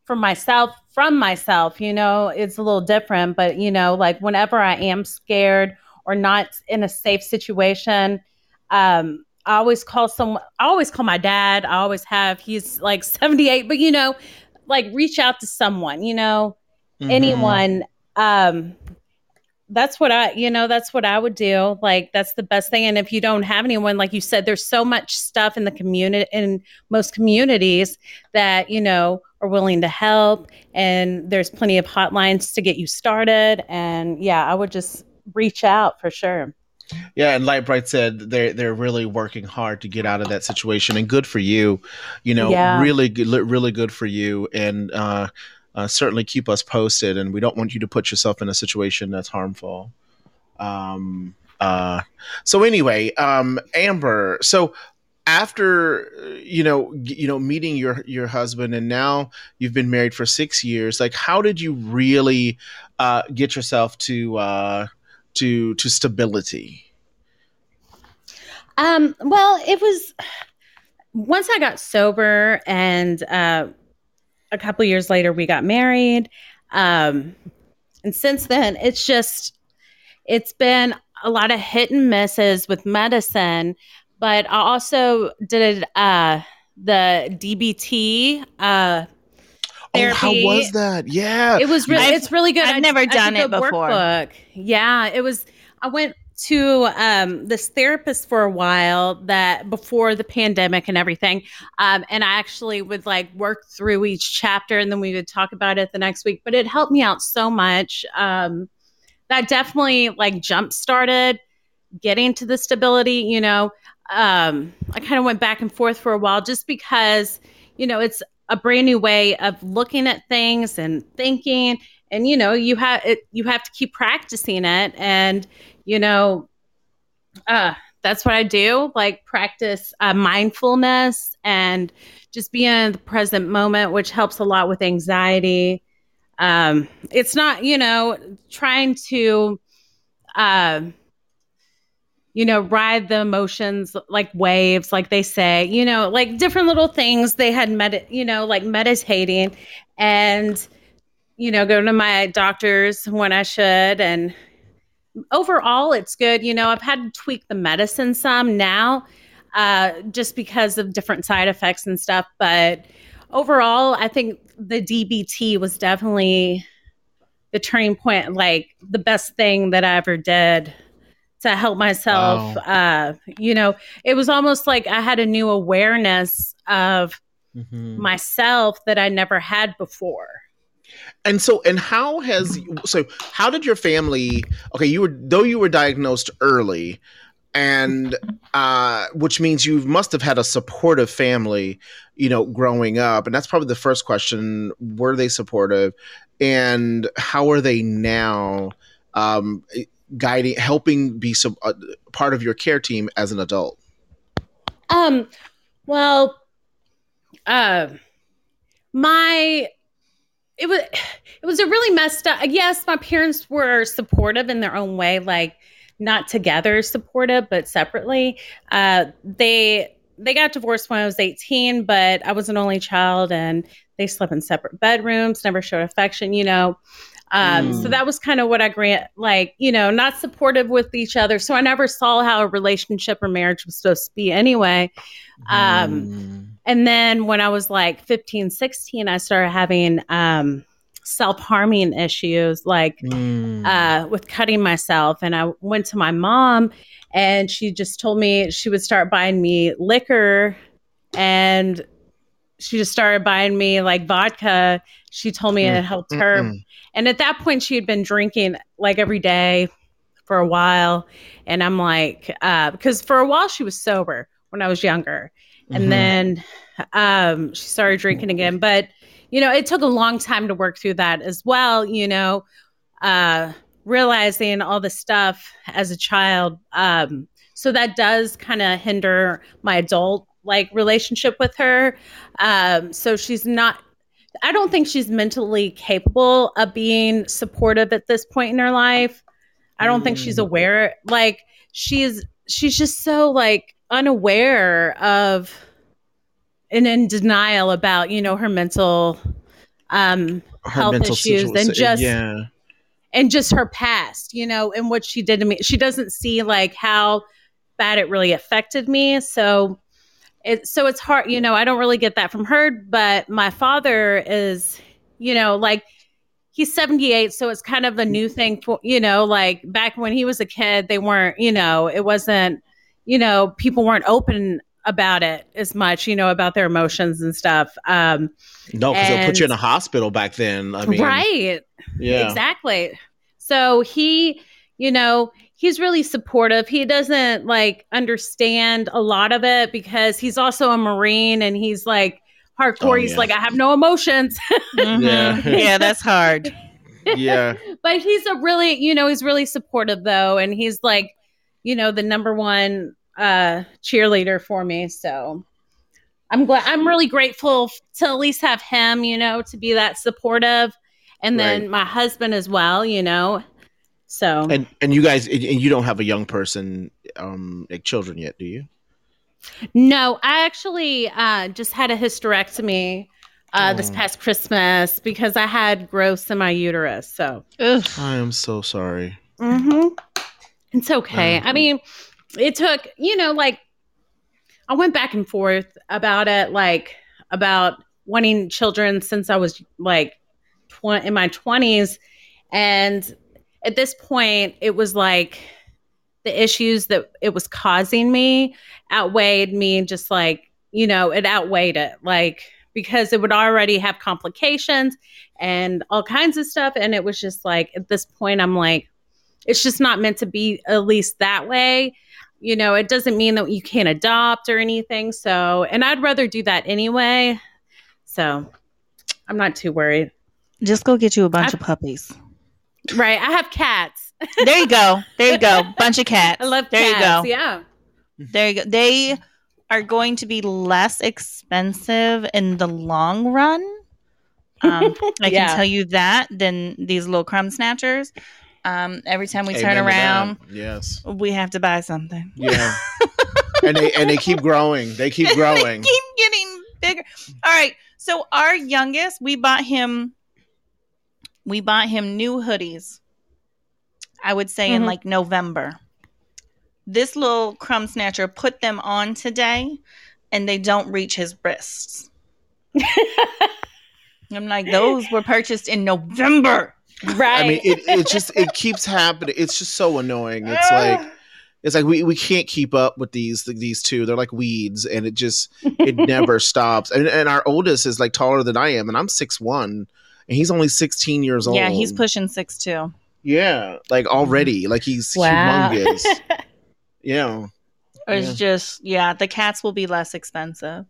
for myself, from myself. You know, it's a little different, but you know, like whenever I am scared or not in a safe situation, um, I always call someone. I always call my dad. I always have. He's like seventy eight, but you know, like reach out to someone. You know, Mhm. anyone um that's what i you know that's what i would do like that's the best thing. And if you don't have anyone like you said there's so much stuff in the community in most communities that you know are willing to help. And there's plenty of hotlines to get you started. And yeah i would just reach out for sure. Yeah, and Lightbright said they're they're really working hard to get out of that situation, and good for you. You know, Yeah. really good, really good for you, and uh, uh, certainly keep us posted. And we don't want you to put yourself in a situation that's harmful. Um, uh, so anyway, um, Amber, so after you know you know meeting your your husband and now you've been married for six years like how did you really uh, get yourself to uh, to to stability Um, well, it was once I got sober, and uh, a couple years later, we got married. Um, and since then, it's just it's been a lot of hit and misses with medicine. But I also did uh, the DBT. Uh, oh how was that yeah it was really I've- it's really good I've I- never done it before. workbook. yeah it was i went to um, this therapist for a while that before the pandemic and everything um, and i actually would like work through each chapter and then we would talk about it the next week but it helped me out so much um, that definitely like jump started getting to the stability you know um, i kind of went back and forth for a while just because you know it's a brand new way of looking at things and thinking and you know you have you have to keep practicing it and you know uh that's what i do like practice uh, mindfulness and just be in the present moment which helps a lot with anxiety um it's not you know trying to uh you know, ride the emotions like waves, like they say, you know, like different little things they had med, you know, like meditating and, you know, go to my doctors when I should. And overall, it's good. You know, I've had to tweak the medicine some now uh, just because of different side effects and stuff. But overall, I think the DBT was definitely the turning point, like the best thing that I ever did to help myself. Uh, you know, it was almost like I had a new awareness of Mhm. myself that I never had before. And so and how has so how did your family okay you were though you were diagnosed early and uh which means you must have had a supportive family you know growing up. And that's probably the first question. Were they supportive? And how are they now um guiding helping be some uh, part of your care team as an adult? Um, well, uh, my it was it was a really messed up. Yes, my parents were supportive in their own way, like not together supportive, but separately. Uh, they they got divorced when I was 18, but I was an only child and they slept in separate bedrooms, never showed affection, you know. Um, Mm. so that was kind of what I grant, like, you know, not supportive with each other. So I never saw how a relationship or marriage was supposed to be anyway. Um, Mm. And then when I was like 15, 16, I started having um, self harming issues, like Mm. uh, with cutting myself. And I went to my mom, and she just told me she would start buying me liquor and she just started buying me like vodka. She told me it helped her. Mm-mm. And at that point, she had been drinking like every day for a while. And I'm like, uh, because for a while she was sober when I was younger. And Mhm. then um, she started drinking again. But, you know, it took a long time to work through that as well, you know, uh, realizing all the stuff as a child. Um, so that does kind of hinder my adult like relationship with her. Um, so she's not I don't think she's mentally capable of being supportive at this point in her life. I don't think she's Mm. aware like she's she's just so like unaware of and in denial about, you know, her mental um Her health mental issues situa- and just yeah. and just her past, you know, and what she did to me. She doesn't see like how bad it really affected me. So it so it's hard, you know, I don't really get that from her, but my father is, you know, like he's 78, so it's kind of a new thing for, you know, like back when he was a kid, they weren't, you know, it wasn't, you know, people weren't open about it as much, you know, about their emotions and stuff. Um No, because they'll put you in a hospital back then. I mean, right. Yeah. Exactly. So he, you know, he's really supportive. He doesn't like understand a lot of it because he's also a Marine and he's like hardcore. Oh, he's like, I have no emotions. Mhm. Yeah. yeah, that's hard. Yeah. but he's a really, you know, he's really supportive though. And he's like, you know, the number one uh cheerleader for me. So I'm glad I'm really grateful to at least have him, you know, to be that supportive. And then Right. my husband as well, you know. So And and you guys and you don't have a young person um like children yet, do you? No, I actually uh, just had a hysterectomy uh, this Oh. past Christmas because I had growths in my uterus. So Ugh. I am so sorry. mhm. it's okay. Mhm. I mean, it took, you know, like I went back and forth about it, like about wanting children since I was like tw- in my 20s. And at this point, it was like the issues that it was causing me outweighed me just like you know it outweighed it like because it would already have complications and all kinds of stuff and it was just like at this point i'm like it's just not meant to be at least that way you know it doesn't mean that you can't adopt or anything so and i'd rather do that anyway so i'm not too worried Just go get you a bunch I- of puppies. right i have cats There you go. There you go. Bunch of cats. i love there cats you go. yeah There you go. They are going to be less expensive in the long run. Um, I Yeah. can tell you that than these little crumb snatchers. Um, every time we turn Amen around, Yes. we have to buy something. Yeah. and they and they keep growing. They keep growing. they keep getting bigger. All right. So our youngest, we bought him we bought him new hoodies. I would say in Mhm. like November. This little crumb snatcher put them on today and they don't reach his wrists. I'm like, those were purchased in November. Right I mean, it, it just it keeps happening. It's just so annoying. It's like it's like we, we can't keep up with these these two. They're like weeds, and it just it never stops. And and our oldest is like taller than I am, and I'm six one, and he's only sixteen years old. yeah, he's pushing six two. Yeah, like already, like he's Wow. humongous. yeah, It's Yeah. just yeah, the cats will be less expensive.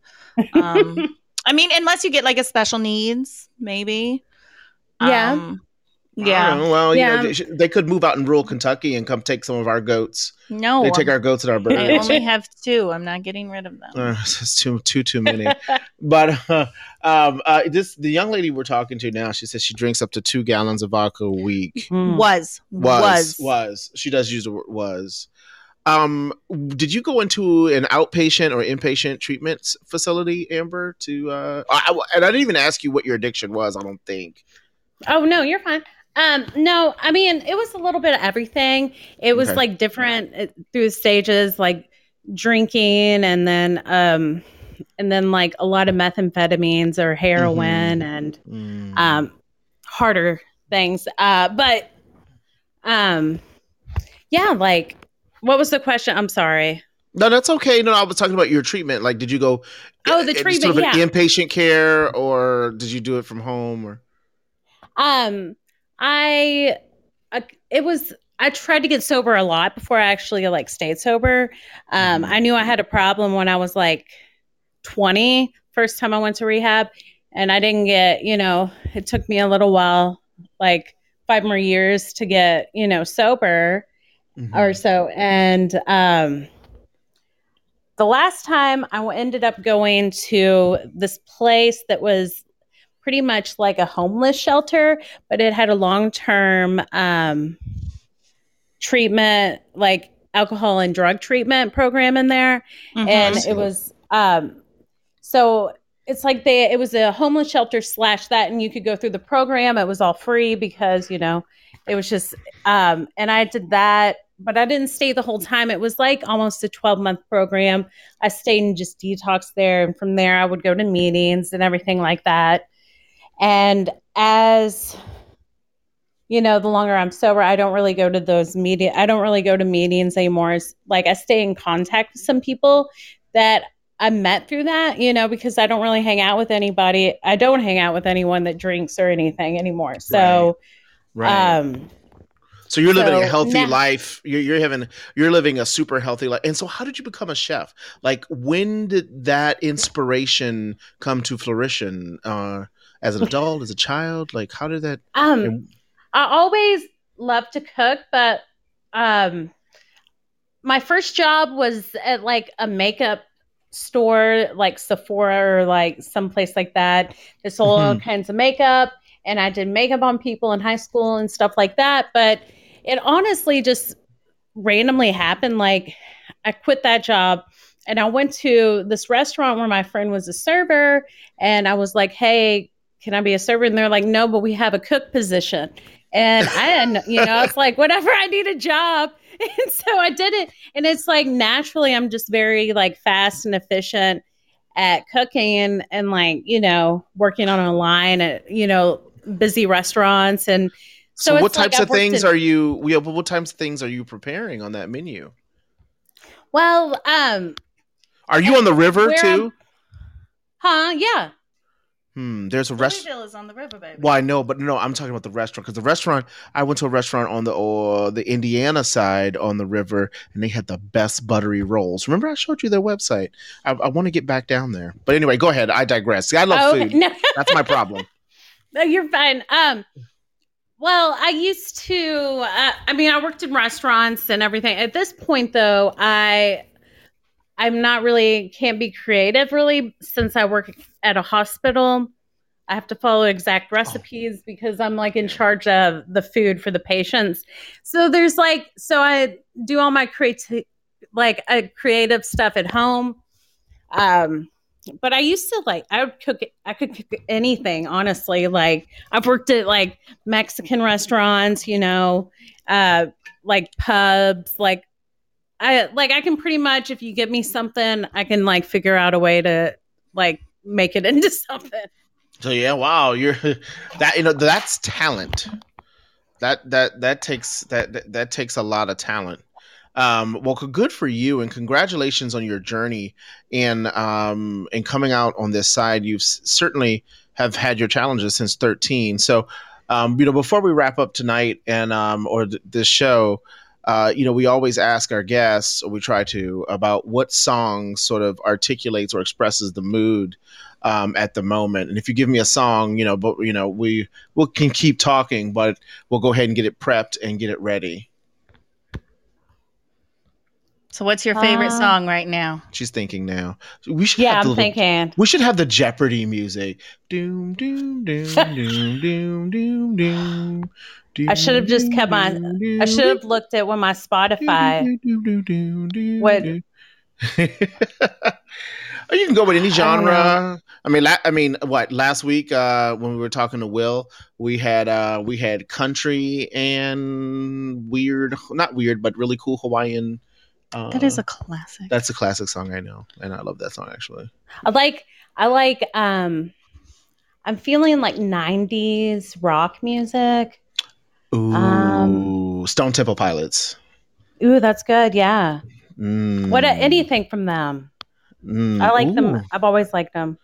Um, I mean, unless you get like a special needs, maybe. Yeah. Um, I yeah. don't know. Well, you know, they, could move out in rural Kentucky and come take some of our goats. No, They take our goats and our birds. I only have two. I'm not getting rid of them. Uh, it's too too too many. but uh, um, uh, this the young lady we're talking to now. She says she drinks up to two gallons of vodka a week. Mm. Was Was was was, she does use the word was. Um, did you go into an outpatient or inpatient treatment facility, Amber? To uh, I, I- and I didn't even ask you what your addiction was. I don't think. Oh no, you're fine. Um, no, I mean it was a little bit of everything. It was Okay. like different uh, through stages, like drinking, and then um, and then like a lot of methamphetamines or heroin and Mm. um, harder things. Uh, but um, yeah, like what was the question? I'm sorry. No, that's okay. No, I was talking about your treatment. Like, did you go? Oh, the uh, treatment, Sort of yeah. an inpatient care, or did you do it from home? Or Um, I, I it was I tried to get sober a lot before I actually like stayed sober. Um, Mhm. I knew I had a problem when I was like 20, first time I went to rehab, and I didn't get, you know, it took me a little while, like five more years to get, you know, sober Mhm. or so. And um, the last time I ended up going to this place that was pretty much like a homeless shelter, but it had a long term um, treatment, like alcohol and drug treatment program in there. Mhm. And it was, um, so it's like they, it was a homeless shelter slash that, and you could go through the program. It was all free because, you know, it was just, um, and I did that, but I didn't stay the whole time. It was like almost a 12 month program. I stayed and just detox there. And from there, I would go to meetings and everything like that. And as you know, the longer I'm sober, I don't really go to those media. I don't really go to meetings anymore. It's like I stay in contact with some people that I met through that, you know, because I don't really hang out with anybody. I don't hang out with anyone that drinks or anything anymore. So, right. um, so you're living a healthy now- life. You're, you're having. You're living a super healthy life. And so, how did you become a chef? Like, when did that inspiration come to fruition? Uh, as an adult, as a child, like, how did that? um, I always loved to cook, but um, my first job was at like a makeup store, like Sephora or like someplace like that. They sold all Mhm. kinds of makeup, and I did makeup on people in high school and stuff like that. But it honestly just randomly happened. Like I quit that job. And I went to this restaurant where my friend was a server, and I was like, "Hey, can I be a server?" And they're like, "No, but we have a cook position." And I you know, it's like whatever. I need a job, and so I did it. And it's like naturally, I'm just very like fast and efficient at cooking, and and like you know, working on a line at you know busy restaurants, and So, so, what it's like types of things in- are you? We, what types of things are you preparing on that menu? Well, um, Are you on the river too? huh? Yeah. Hmm. There's a restaurant. Is on the river, baby. Well, I know, but no, I'm talking about the restaurant because the restaurant. I went to a restaurant on the uh, the Indiana side on the river, and they had the best buttery rolls. Remember, I showed you their website. I, I want to get back down there, but anyway, go ahead. I digress. See, I love Oh, food. no. That's my problem. No, you're fine. Um, well, I used to. Uh, I mean, I worked in restaurants and everything. At this point, though, I I'm not really can't be creative really since I work at a hospital. I have to follow exact recipes because I'm like in charge of the food for the patients. So there's like so I do all my creative like uh, creative stuff at home. Um but I used to like I would cook I could cook anything honestly like I've worked at like Mexican restaurants you know uh like pubs like I like I can pretty much if you give me something I can like figure out a way to like make it into something So yeah, wow, you're that you know that's talent. That that that takes that that, that takes a lot of talent. Um, well, good for you, and congratulations on your journey and um, and coming out on this side. You've certainly have had your challenges since thirteen. So, um, you know, before we wrap up tonight and um, or th- this show, uh, you know, we always ask our guests, or we try to, about what song sort of articulates or expresses the mood um, at the moment. And if you give me a song, you know, but you know, we we can keep talking, but we'll go ahead and get it prepped and get it ready. So, what's your favorite Uh, song right now? She's thinking now. We should yeah have the I'm little- thinking We should have the Jeopardy music. Doom doom doom doom doom doom doom. I should have just kept my- I should have looked at what my Spotify What- you can go with any I genre. I mean, la- I mean, what last week uh, when we were talking to Will, we had uh, we had country and weird, not weird, but really cool Hawaiian. Uh, That is a classic. that's a classic song. I know, and I love that song actually. I like I like um I'm feeling like 90s rock music. Ooh, Um, Stone Temple Pilots. Ooh, that's good. Yeah. Mm, What anything from them? mm, I like ooh. them. I've always liked them.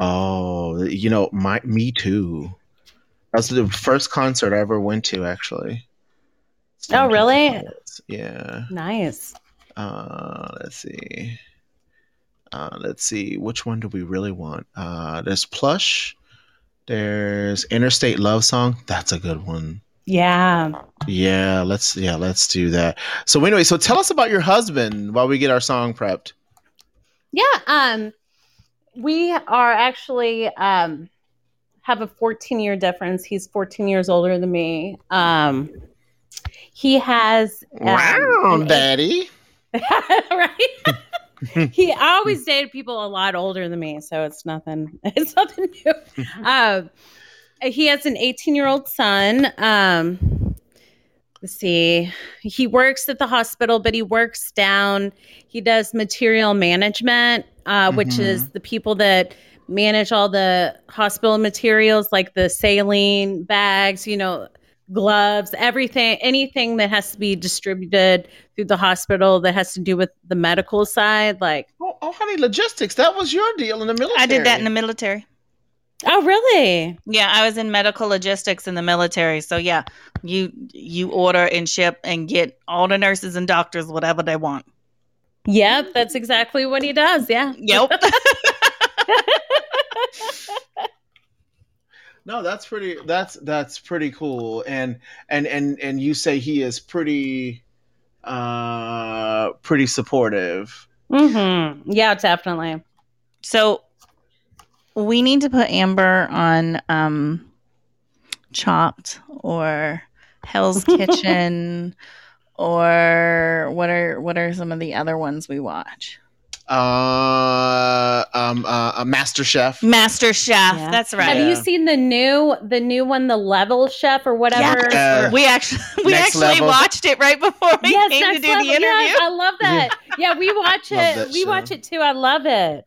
Oh, you know, my me too. That's the first concert I ever went to, actually. Stone Oh, really? Pilots. Yeah. Nice. Uh, let's see. Uh, let's see. Which one do we really want? Uh, there's Plush. There's Interstate Love Song. That's a good one. Yeah. Yeah, let's yeah, let's do that. So anyway, so tell us about your husband while we get our song prepped. Yeah. Um, we are actually um have a 14 year difference. He's 14 years older than me. Um, he has um, wow, Daddy. right. he I always dated people a lot older than me, so it's nothing. It's nothing new. um, he has an 18 year old son. Um, let's see. He works at the hospital, but he works down. He does material management, uh, which Mhm. is the people that manage all the hospital materials, like the saline bags. You know. Gloves, everything, anything that has to be distributed through the hospital that has to do with the medical side. Like, Oh, oh, honey, logistics. That was your deal in the military. I did that in the military. Oh, really? Yeah, I was in medical logistics in the military. So yeah, you you order and ship and get all the nurses and doctors whatever they want. Yep, that's exactly what he does. Yeah. Yep. No, that's pretty. That's that's pretty cool. And and and and you say he is pretty, uh, pretty supportive. Mm-hmm. Yeah, definitely. so we need to put Amber on um Chopped or Hell's Kitchen or what are what are some of the other ones we watch? Uh, um, uh, a Master Chef. Master Chef. Yeah. That's right. Have Yeah. you seen the new the new one, the Level Chef or whatever? Yeah. we actually we actually level. watched it right before we Yes, came to do level. the interview. Yes, I love that. Yeah, we watch it. We show. watch it too. I love it.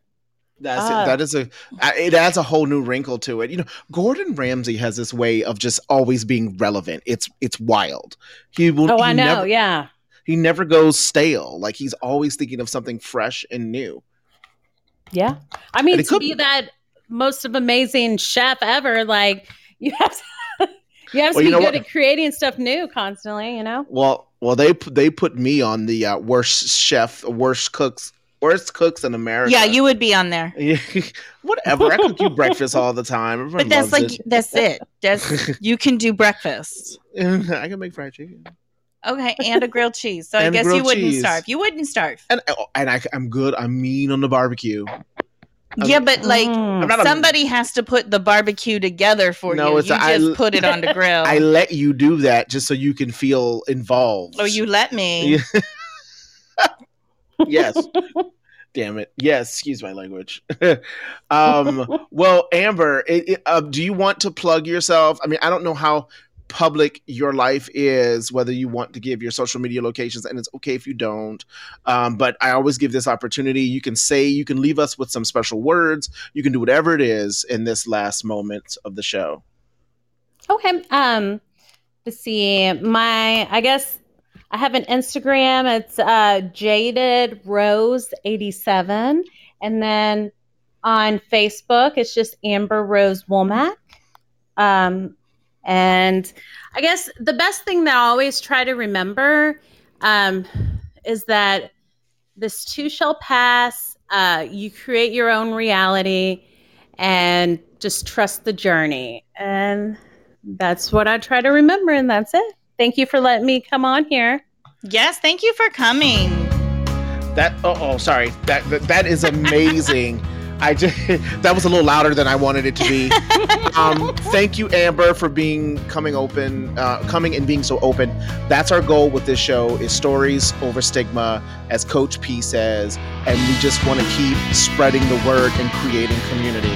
That's it. That is a. It adds a whole new wrinkle to it. You know, Gordon Ramsay has this way of just always being relevant. It's it's wild. He will. Oh, he I know. Never, yeah. He never goes stale. Like he's always thinking of something fresh and new. Yeah. I mean, to could- be that most of amazing chef ever, like you have to, you have to Well, you be know good what? at creating stuff new constantly, you know? Well, well, they they put me on the uh, worst chef, worst cooks, worst cooks in America. Yeah, you would be on there. Whatever. I cook you breakfast all the time. Everyone But that's loves like that's it. That's you can do breakfast. I can make fried chicken, Okay, and a grilled cheese. So I guess you wouldn't cheese. starve. You wouldn't starve. and oh, and I, I'm good. I'm mean on the barbecue. I'm- yeah, but like Mm. I'm a- somebody has to put the barbecue together for No, you. it's you a- I- just put it on the grill. I let you do that just so you can feel involved. Oh, you let me. Yeah. Yes. Damn it. Yes. Excuse my language. um, well, Amber, it, it, uh, do you want to plug yourself? I mean, I don't know how public your life is, whether you want to give your social media locations, and it's okay if you don't. Um, but I always give this opportunity. You can say, you can leave us with some special words. You can do whatever it is in this last moment of the show. Okay. Um, let's see. My, I guess I have an Instagram. It's uh, Jaded Rose eighty seven, and then on Facebook, it's just Amber Rose Womack. Um, and I guess the best thing that I always try to remember um, is that this too shall pass. Uh, you create your own reality, and just trust the journey. And that's what I try to remember, and that's it. Thank you for letting me come on here. Yes, thank you for coming. That oh, oh sorry. That, that that is amazing. I just that was a little louder than I wanted it to be. um, thank you, Amber, for being coming open, uh, coming and being so open. That's our goal with this show: is stories over stigma, as Coach P says, and we just want to keep spreading the word and creating community.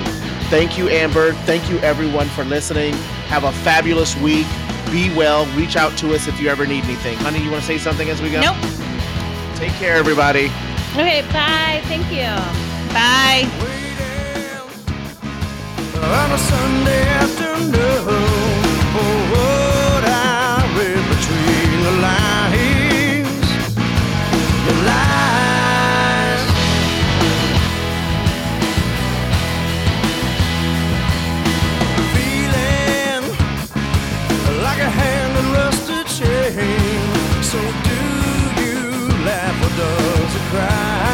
Thank you, Amber. Thank you, everyone, for listening. Have a fabulous week. Be well. Reach out to us if you ever need anything. Honey, you want to say something as we go? Nope. Take care, everybody. Okay, bye. Thank you. Bye. Cry?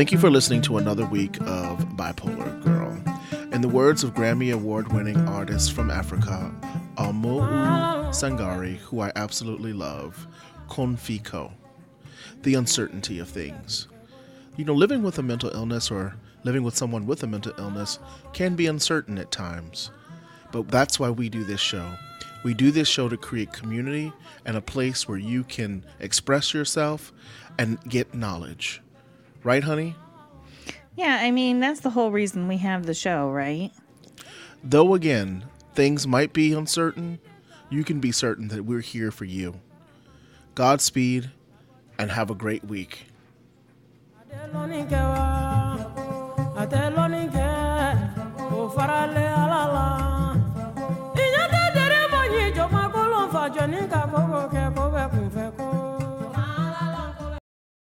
Thank you for listening to another week of Bipolar Girl. In the words of Grammy Award winning artist from Africa, Oumou Sangaré, who I absolutely love, Konfiko, the uncertainty of things. You know, living with a mental illness or living with someone with a mental illness can be uncertain at times. But that's why we do this show. We do this show to create community and a place where you can express yourself and get knowledge. Right, honey? Yeah, I mean, that's the whole reason we have the show, right? Though again, things might be uncertain, you can be certain that we're here for you. Godspeed and have a great week. Ìyá tẹ́ dẹ̀rẹ́